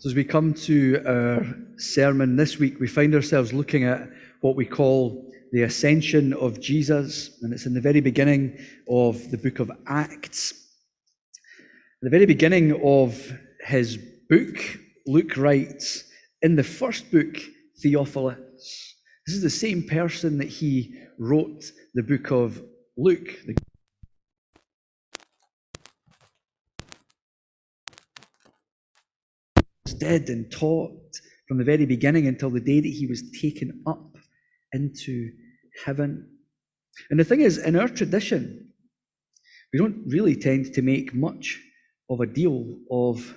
So, as we come to our sermon this week, we find ourselves looking at what we call the ascension of Jesus, and it's in the very beginning of the book of Acts. At the very beginning of his book, Luke writes, in the first book, Theophilus. This is the same person that he wrote the book of Luke. The did and taught from the very beginning until the day that he was taken up into heaven. And the thing is, in our tradition, we don't really tend to make much of a deal of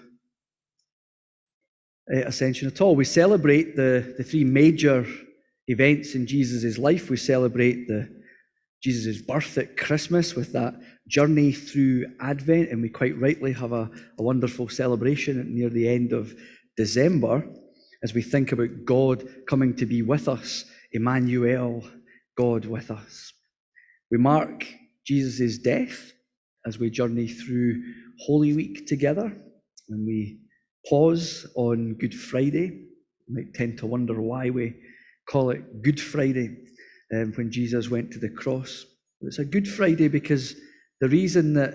uh, ascension at all. We celebrate the, the three major events in Jesus' life. We celebrate the Jesus' birth at Christmas with that journey through Advent, and we quite rightly have a, a wonderful celebration near the end of December as we think about God coming to be with us, Emmanuel, God with us. We mark Jesus' death as we journey through Holy Week together, and we pause on Good Friday. You might tend to wonder why we call it Good Friday um, when Jesus went to the cross. It's a Good Friday because the reason that,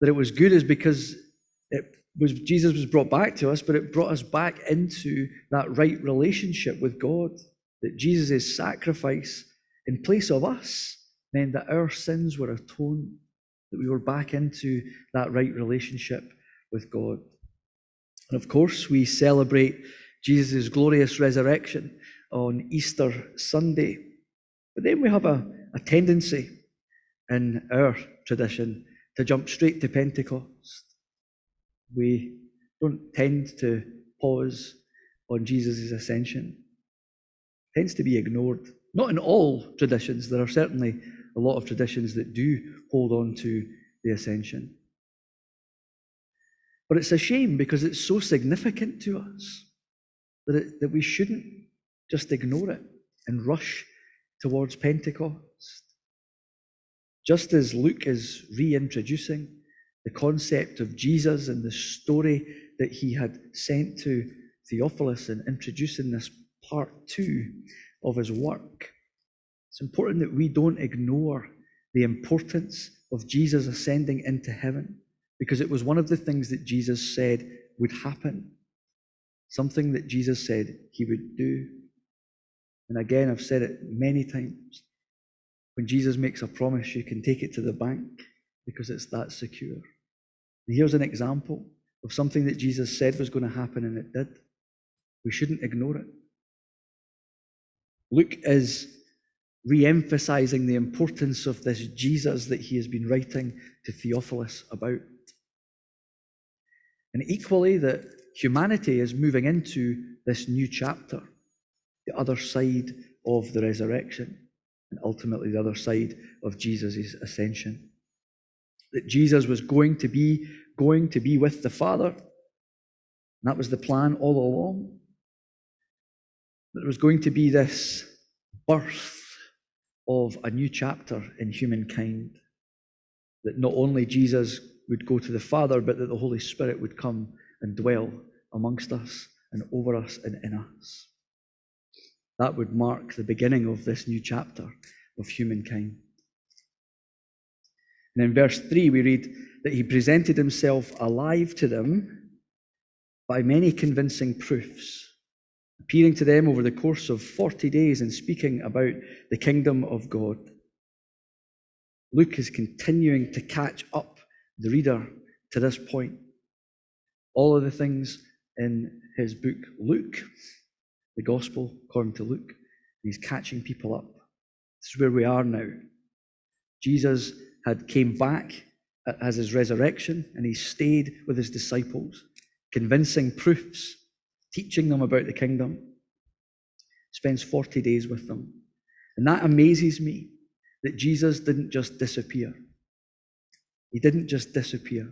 that it was good is because it was Jesus was brought back to us, but it brought us back into that right relationship with God. That Jesus' sacrifice in place of us meant that our sins were atoned, that we were back into that right relationship with God. And of course, we celebrate Jesus' glorious resurrection on Easter Sunday. But then we have a, a tendency in our tradition to jump straight to Pentecost. We don't tend to pause on Jesus' ascension. It tends to be ignored. Not in all traditions. There are certainly a lot of traditions that do hold on to the ascension. But it's a shame because it's so significant to us that, it, that we shouldn't just ignore it and rush towards Pentecost. Just as Luke is reintroducing the concept of Jesus and the story that he had sent to Theophilus and introducing this part two of his work, it's important that we don't ignore the importance of Jesus ascending into heaven because it was one of the things that Jesus said would happen, something that Jesus said he would do. And again, I've said it many times. When Jesus makes a promise, you can take it to the bank because it's that secure. And here's an example of something that Jesus said was going to happen, and it did. We shouldn't ignore it. Luke is re emphasizing the importance of this Jesus that he has been writing to Theophilus about. And equally, that humanity is moving into this new chapter, the other side of the resurrection, and ultimately the other side of Jesus' ascension. That Jesus was going to be going to be with the Father. That was the plan all along. That there was going to be this birth of a new chapter in humankind. That not only Jesus would go to the Father, but that the Holy Spirit would come and dwell amongst us and over us and in us. That would mark the beginning of this new chapter of humankind. And in verse 3, we read that he presented himself alive to them by many convincing proofs, appearing to them over the course of 40 days and speaking about the kingdom of God. Luke is continuing to catch up the reader to this point. All of the things in his book, Luke, the Gospel according to Luke, he's catching people up. This is where we are now. Jesus had came back as his resurrection, and he stayed with his disciples, convincing proofs, teaching them about the kingdom. Spends 40 days with them. And that amazes me that Jesus didn't just disappear. He didn't just disappear.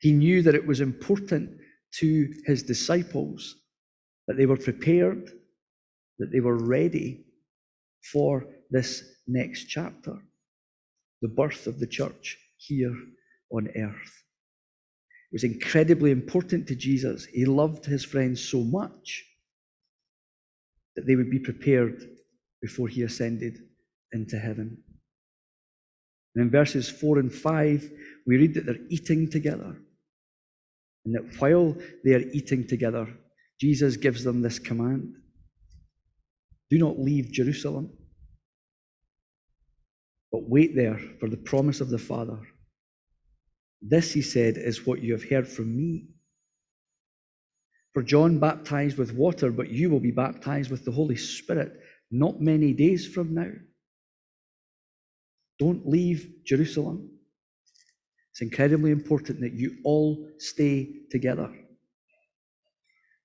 He knew that it was important to his disciples that they were prepared, that they were ready for this next chapter, the birth of the church here on earth. It was incredibly important to Jesus. He loved his friends so much that they would be prepared before he ascended into heaven. And in verses 4 and 5, we read that they're eating together. And that while they are eating together, Jesus gives them this command Do not leave Jerusalem, but wait there for the promise of the Father. This, he said, is what you have heard from me. For John baptized with water, but you will be baptized with the Holy Spirit not many days from now. Don't leave Jerusalem. It's incredibly important that you all stay together.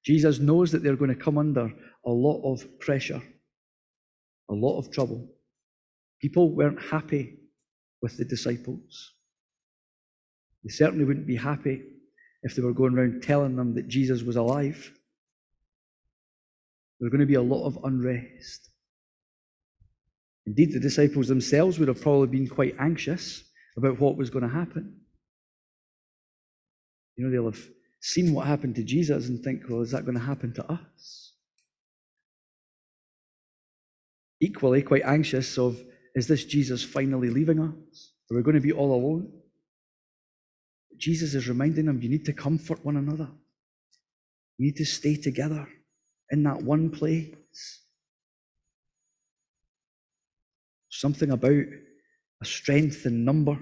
Jesus knows that they're going to come under a lot of pressure, a lot of trouble. People weren't happy with the disciples. They certainly wouldn't be happy if they were going around telling them that Jesus was alive. There was going to be a lot of unrest. Indeed, the disciples themselves would have probably been quite anxious about what was going to happen. You know, they'll have seen what happened to Jesus and think, well, is that going to happen to us? Equally, quite anxious of, is this Jesus finally leaving us? Are we going to be all alone? Jesus is reminding them, you need to comfort one another. You need to stay together in that one place. Something about a strength in number.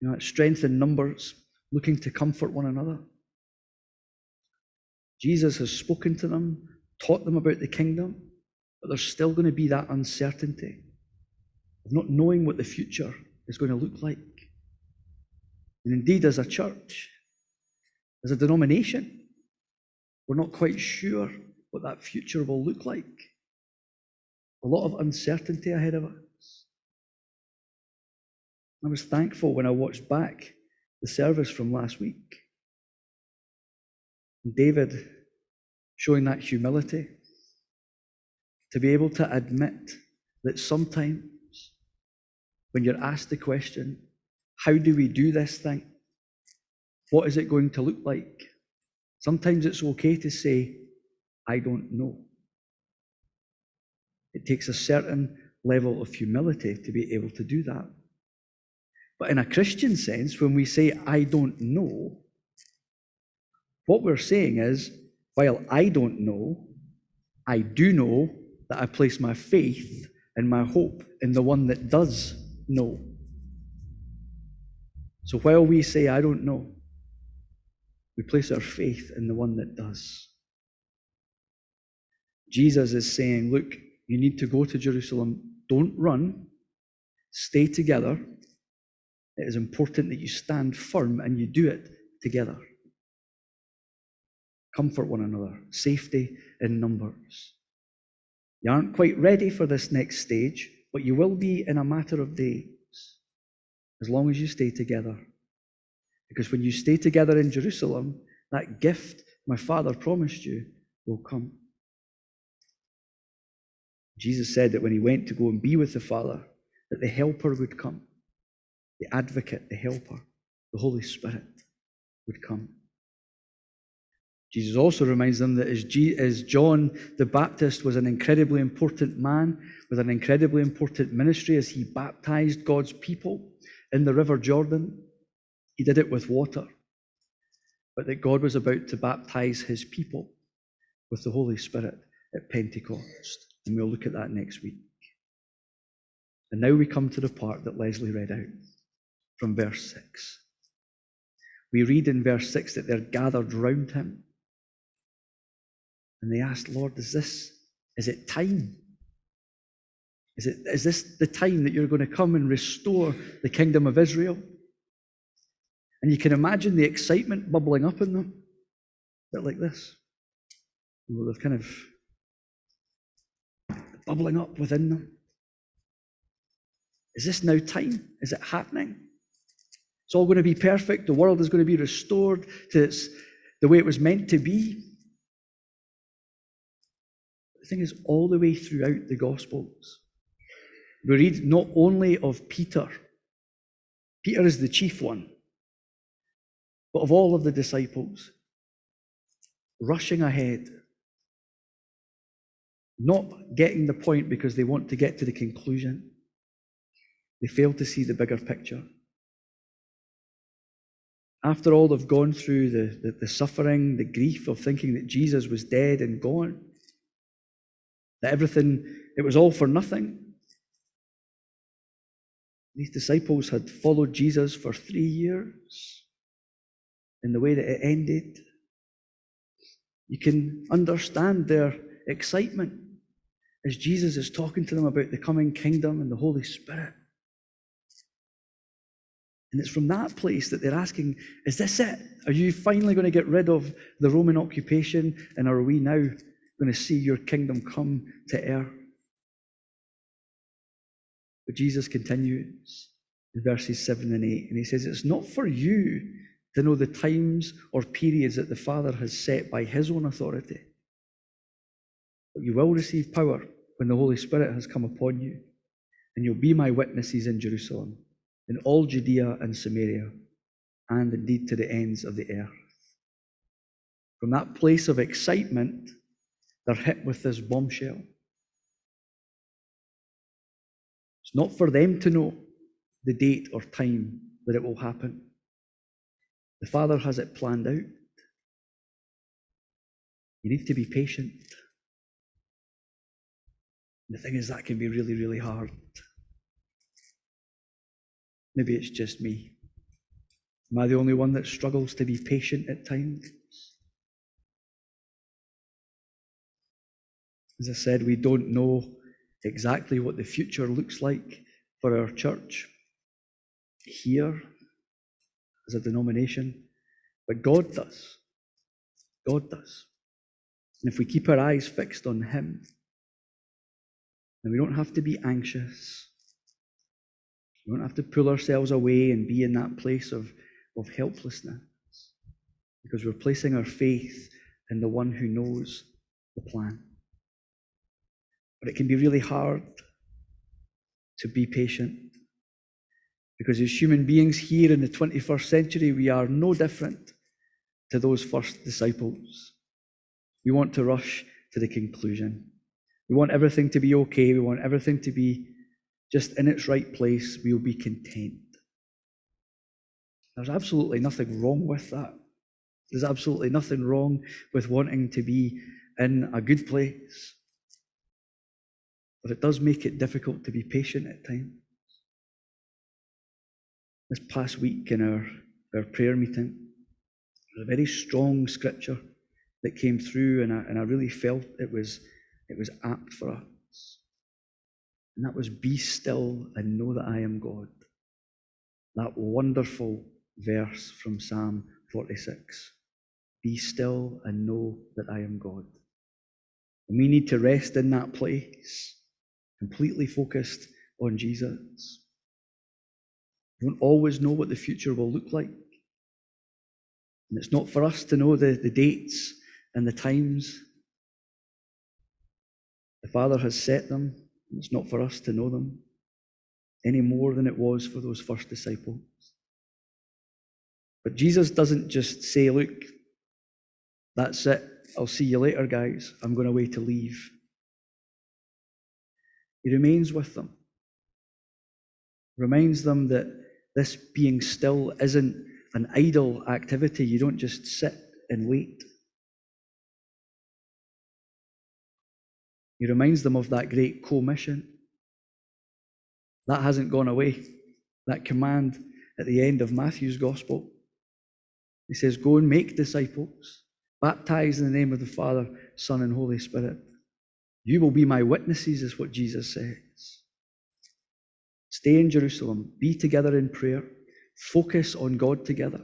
You know, strength in numbers, looking to comfort one another. Jesus has spoken to them, taught them about the kingdom, but there's still going to be that uncertainty of not knowing what the future is going to look like. And indeed, as a church, as a denomination, we're not quite sure what that future will look like. A lot of uncertainty ahead of us. I was thankful when I watched back the service from last week. David showing that humility to be able to admit that sometimes when you're asked the question, how do we do this thing? What is it going to look like? Sometimes it's okay to say, I don't know. It takes a certain level of humility to be able to do that. But in a Christian sense, when we say, I don't know, what we're saying is, while I don't know, I do know that I place my faith and my hope in the one that does know. So while we say, I don't know, we place our faith in the one that does. Jesus is saying, Look, you need to go to Jerusalem. Don't run. Stay together. It is important that you stand firm and you do it together. Comfort one another. Safety in numbers. You aren't quite ready for this next stage, but you will be in a matter of days as long as you stay together. Because when you stay together in Jerusalem, that gift my Father promised you will come. Jesus said that when he went to go and be with the Father, that the Helper would come, the Advocate, the Helper, the Holy Spirit would come. Jesus also reminds them that as, G- as John the Baptist was an incredibly important man with an incredibly important ministry as he baptized God's people in the River Jordan, he did it with water. But that God was about to baptize his people with the Holy Spirit at Pentecost. And we'll look at that next week. And now we come to the part that Leslie read out from verse 6. We read in verse 6 that they're gathered round him. And they asked, Lord, is this, is it time? Is, it, is this the time that you're going to come and restore the kingdom of Israel? And you can imagine the excitement bubbling up in them. A bit like this. Well, they've kind of bubbling up within them. Is this now time? Is it happening? It's all going to be perfect. The world is going to be restored to its, the way it was meant to be. The thing is, all the way throughout the Gospels, we read not only of Peter, Peter is the chief one, but of all of the disciples, rushing ahead, not getting the point because they want to get to the conclusion. They fail to see the bigger picture. After all they've gone through the, the, the, suffering, the grief of thinking that Jesus was dead and gone, that everything, it was all for nothing. These disciples had followed Jesus for three years in the way that it ended. You can understand their excitement as Jesus is talking to them about the coming kingdom and the Holy Spirit. And it's from that place that they're asking, is this it? Are you finally going to get rid of the Roman occupation? And are we now going to see your kingdom come to earth? But Jesus continues in verses 7 and 8, and he says, It's not for you to know the times or periods that the Father has set by his own authority, but you will receive power when the Holy Spirit has come upon you, and you'll be my witnesses in Jerusalem in all Judea and Samaria, and indeed to the ends of the earth. From that place of excitement, they're hit with this bombshell. It's not for them to know the date or time that it will happen. The Father has it planned out. You need to be patient. the thing is, that can be really, really hard. Maybe it's just me. Am I the only one that struggles to be patient at times? As I said, we don't know exactly what the future looks like for our church here as a denomination, but God does. God does. And if we keep our eyes fixed on Him, then we don't have to be anxious. We don't have to pull ourselves away and be in that place of, of helplessness because we're placing our faith in the one who knows the plan. But it can be really hard to be patient because as human beings here in the 21st century, we are no different to those first disciples. We want to rush to the conclusion. We want everything to be okay. We want everything to be just in its right place, we'll be content. There's absolutely nothing wrong with that. There's absolutely nothing wrong with wanting to be in a good place. But it does make it difficult to be patient at times. This past week in our, our prayer meeting, there was a very strong scripture that came through, and I, and I really felt it was, it was apt for us. And that was, Be still and know that I am God. That wonderful verse from Psalm 46. Be still and know that I am God. And we need to rest in that place, completely focused on Jesus. We don't always know what the future will look like. And it's not for us to know the, the dates and the times. The Father has set them, it's not for us to know them any more than it was for those first disciples. But Jesus doesn't just say, Look, that's it. I'll see you later, guys. I'm going away to leave. He remains with them, reminds them that this being still isn't an idle activity. You don't just sit and wait. He reminds them of that great commission. That hasn't gone away. That command at the end of Matthew's gospel. He says, Go and make disciples, baptize in the name of the Father, Son, and Holy Spirit. You will be my witnesses, is what Jesus says. Stay in Jerusalem, be together in prayer, focus on God together.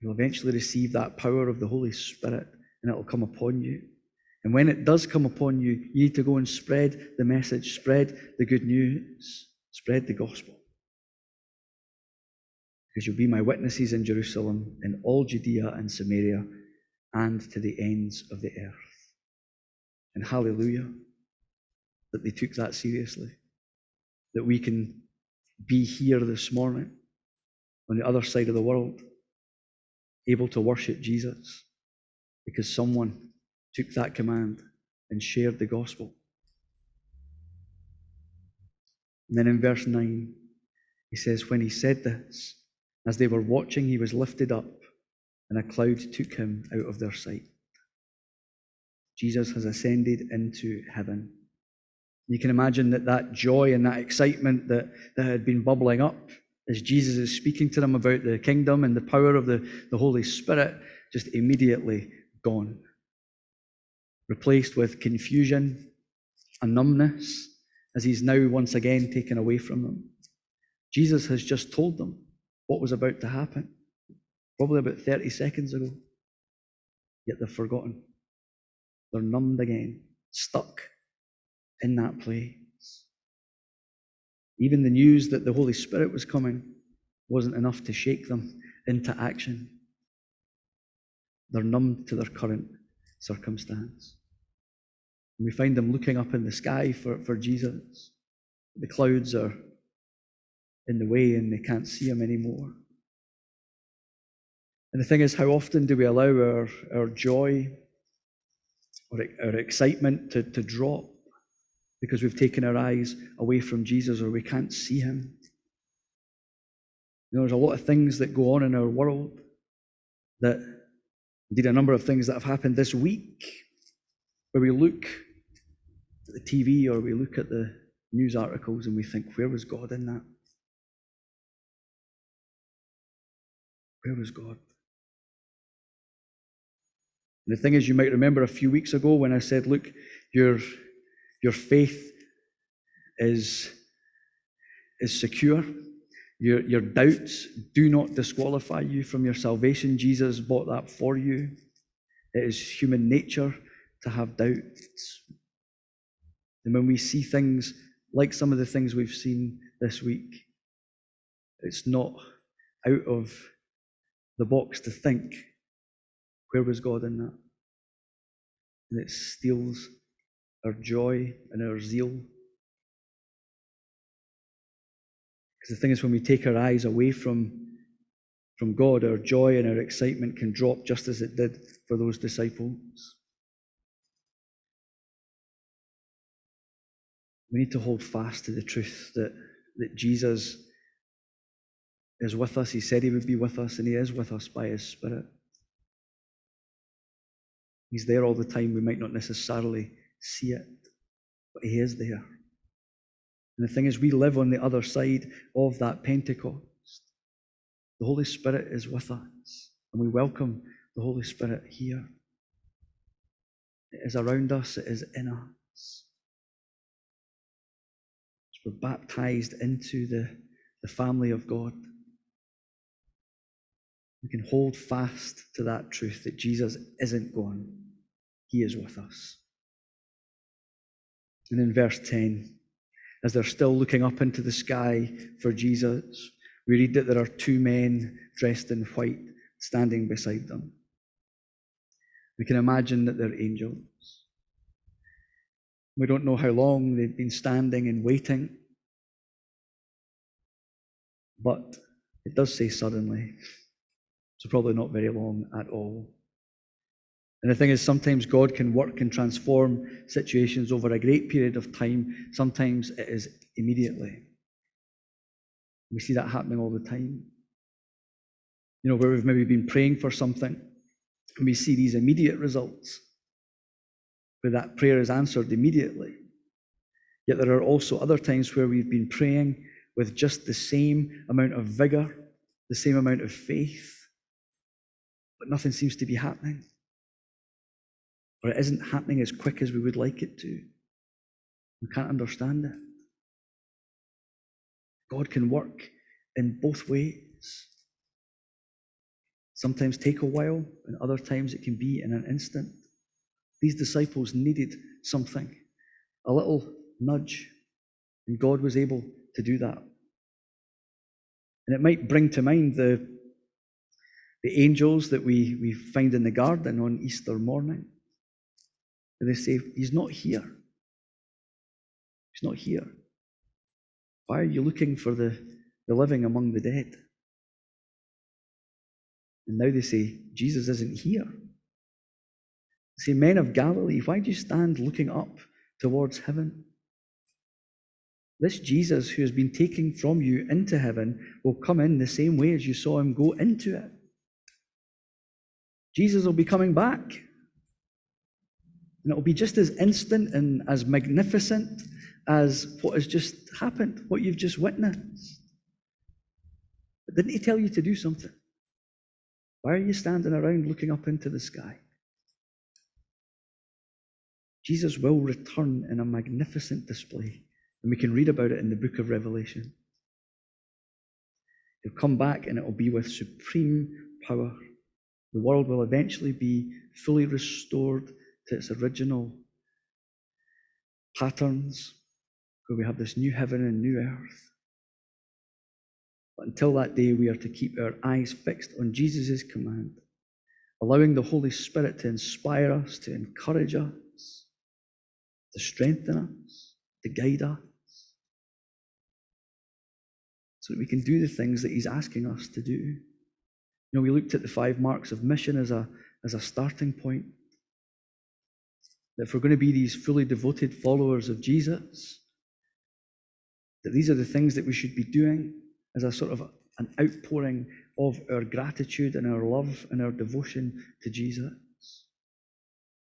You'll eventually receive that power of the Holy Spirit, and it'll come upon you. And when it does come upon you, you need to go and spread the message, spread the good news, spread the gospel. Because you'll be my witnesses in Jerusalem, in all Judea and Samaria, and to the ends of the earth. And hallelujah that they took that seriously. That we can be here this morning on the other side of the world, able to worship Jesus because someone took that command and shared the gospel. And then in verse 9, he says, When he said this, as they were watching, he was lifted up, and a cloud took him out of their sight. Jesus has ascended into heaven. You can imagine that that joy and that excitement that, that had been bubbling up as Jesus is speaking to them about the kingdom and the power of the, the Holy Spirit just immediately gone. Replaced with confusion and numbness as he's now once again taken away from them. Jesus has just told them what was about to happen, probably about 30 seconds ago. Yet they've forgotten. They're numbed again, stuck in that place. Even the news that the Holy Spirit was coming wasn't enough to shake them into action. They're numbed to their current circumstance. And we find them looking up in the sky for, for Jesus. The clouds are in the way and they can't see him anymore. And the thing is, how often do we allow our, our joy or our excitement to, to drop because we've taken our eyes away from Jesus or we can't see him. You know, there's a lot of things that go on in our world that, indeed, a number of things that have happened this week where we look the TV or we look at the news articles and we think, where was God in that? Where was God? And the thing is, you might remember a few weeks ago when I said, look, your your faith is, is secure. Your, your doubts do not disqualify you from your salvation. Jesus bought that for you. It is human nature to have doubts. And when we see things like some of the things we've seen this week, it's not out of the box to think, where was God in that? And it steals our joy and our zeal. Because the thing is, when we take our eyes away from, from God, our joy and our excitement can drop just as it did for those disciples. We need to hold fast to the truth that, that Jesus is with us. He said he would be with us, and he is with us by his Spirit. He's there all the time. We might not necessarily see it, but He is there. And the thing is, we live on the other side of that Pentecost. The Holy Spirit is with us, and we welcome the Holy Spirit here. It is around us, it is in us. We're baptized into the, the family of God, we can hold fast to that truth that Jesus isn't gone, He is with us. And in verse 10, as they're still looking up into the sky for Jesus, we read that there are two men dressed in white standing beside them. We can imagine that they're angels. We don't know how long they've been standing and waiting, but it does say suddenly, so probably not very long at all. And the thing is, sometimes God can work and transform situations over a great period of time. Sometimes it is immediately. We see that happening all the time. You know, where we've maybe been praying for something, and we see these immediate results, where that prayer is answered immediately. Yet there are also other times where we've been praying with just the same amount of vigor, the same amount of faith, but nothing seems to be happening or it isn't happening as quick as we would like it to. We can't understand it. God can work in both ways. Sometimes take a while, and other times it can be in an instant. These disciples needed something, a little nudge, and God was able to do that. And it might bring to mind the, the angels that we, we find in the garden on Easter morning. And they say, He's not here. He's not here. Why are you looking for the, the living among the dead? And now they say, Jesus isn't here. Say, Men of Galilee, why do you stand looking up towards heaven? This Jesus who has been taken from you into heaven will come in the same way as you saw him go into it. Jesus will be coming back. And it will be just as instant and as magnificent as what has just happened, what you've just witnessed. But didn't he tell you to do something? Why are you standing around looking up into the sky? Jesus will return in a magnificent display, and we can read about it in the book of Revelation. He'll come back and it will be with supreme power. The world will eventually be fully restored to its original patterns, where we have this new heaven and new earth. But until that day, we are to keep our eyes fixed on Jesus' command, allowing the Holy Spirit to inspire us, to encourage us, to strengthen us, to guide us, so that we can do the things that He's asking us to do. You know, we looked at the five marks of mission as a, as a starting point. That if we're going to be these fully devoted followers of Jesus, that these are the things that we should be doing as a sort of an outpouring of our gratitude and our love and our devotion to Jesus.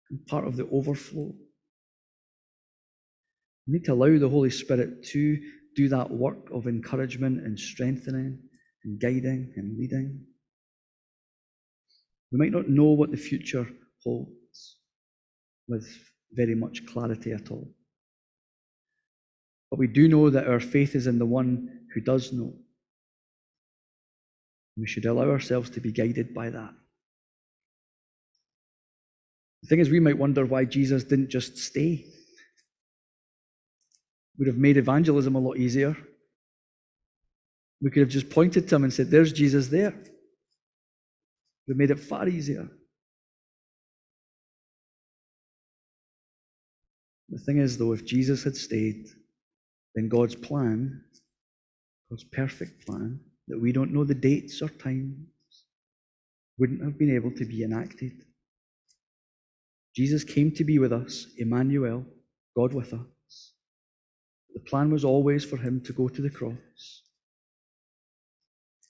And part of the overflow. We need to allow the Holy Spirit to do that work of encouragement and strengthening and guiding and leading. We might not know what the future holds with very much clarity at all. But we do know that our faith is in the one who does know. We should allow ourselves to be guided by that. The thing is, we might wonder why Jesus didn't just stay. Would have made evangelism a lot easier. We could have just pointed to him and said, There's Jesus there. We made it far easier. The thing is, though, if Jesus had stayed, then God's plan, God's perfect plan, that we don't know the dates or times, wouldn't have been able to be enacted. Jesus came to be with us, Emmanuel, God with us. The plan was always for him to go to the cross,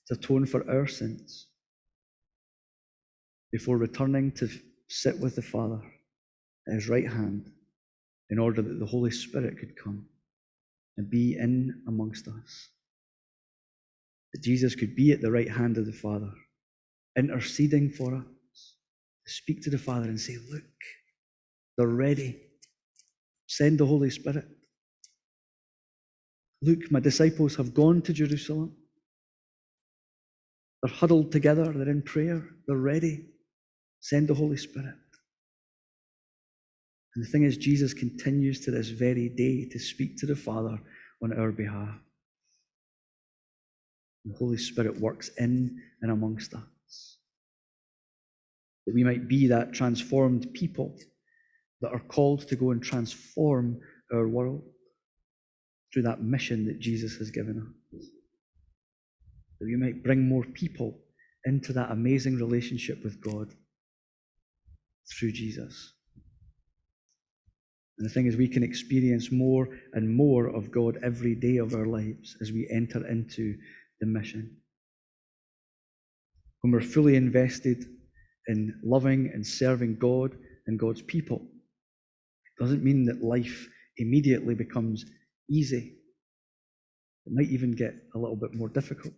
to atone for our sins, before returning to sit with the Father at his right hand in order that the Holy Spirit could come and be in amongst us that Jesus could be at the right hand of the Father, interceding for us, to speak to the Father and say, Look, they're ready. Send the Holy Spirit. Look, my disciples have gone to Jerusalem. They're huddled together, they're in prayer, they're ready. Send the Holy Spirit. And the thing is, Jesus continues to this very day to speak to the Father on our behalf. The Holy Spirit works in and amongst us. That we might be that transformed people that are called to go and transform our world through that mission that Jesus has given us. That we might bring more people into that amazing relationship with God through Jesus. And the thing is, we can experience more and more of God every day of our lives as we enter into the mission. When we're fully invested in loving and serving God and God's people, it doesn't mean that life immediately becomes easy. It might even get a little bit more difficult.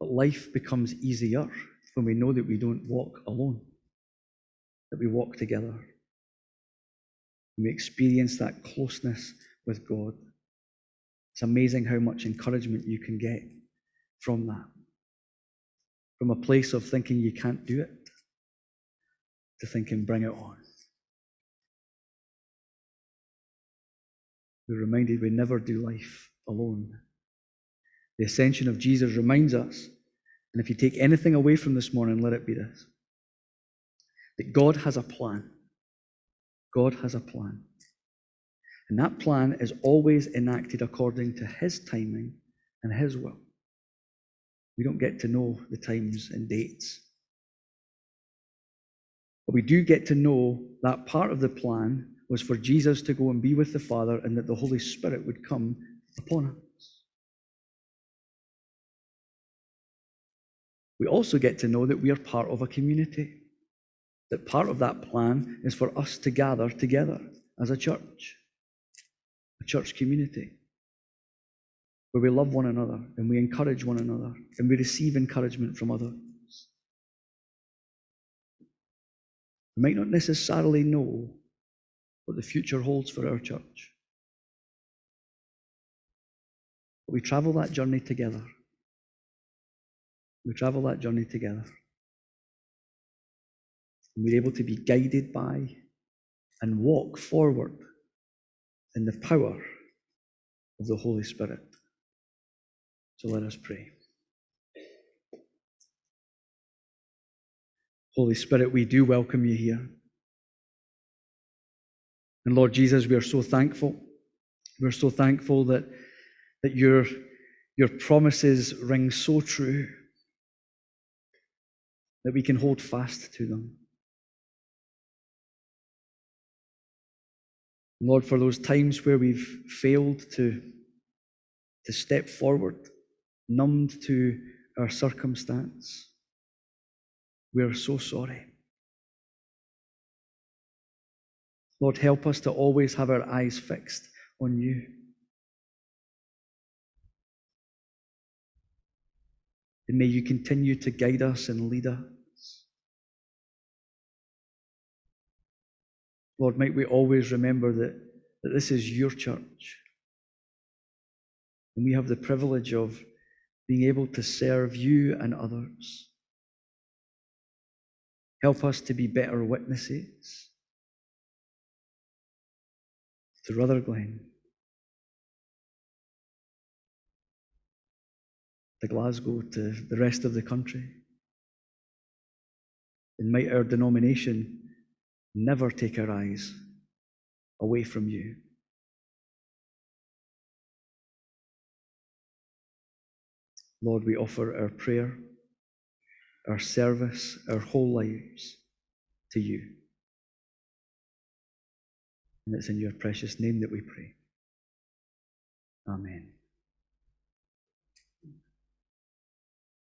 But life becomes easier when we know that we don't walk alone, that we walk together. And we experience that closeness with God It's amazing how much encouragement you can get from that. From a place of thinking you can't do it to thinking, bring it on. We're reminded we never do life alone. The ascension of Jesus reminds us, and if you take anything away from this morning, let it be this that God has a plan. God has a plan. And that plan is always enacted according to His timing and His will. We don't get to know the times and dates. But we do get to know that part of the plan was for Jesus to go and be with the Father and that the Holy Spirit would come upon us. We also get to know that we are part of a community, that part of that plan is for us to gather together as a church, a church community, where we love one another and we encourage one another and we receive encouragement from others. We might not necessarily know what the future holds for our church. But we travel that journey together. We travel that journey together. And we're able to be guided by and walk forward in the power of the Holy Spirit. So let us pray. Holy Spirit, we do welcome you here. And Lord Jesus, we are so thankful. We're so thankful that, that your, your promises ring so true that we can hold fast to them. Lord, for those times where we've failed to, to step forward, numbed to our circumstance, we are so sorry. Lord, help us to always have our eyes fixed on you. And may you continue to guide us and lead us. Lord, might we always remember that, that this is your church. And we have the privilege of being able to serve you and others. Help us to be better witnesses to Rutherglen, to Glasgow, to the rest of the country. And might our denomination never take our eyes away from you. Lord, we offer our prayer, our service, our whole lives to you. And it's in your precious name that we pray. Amen.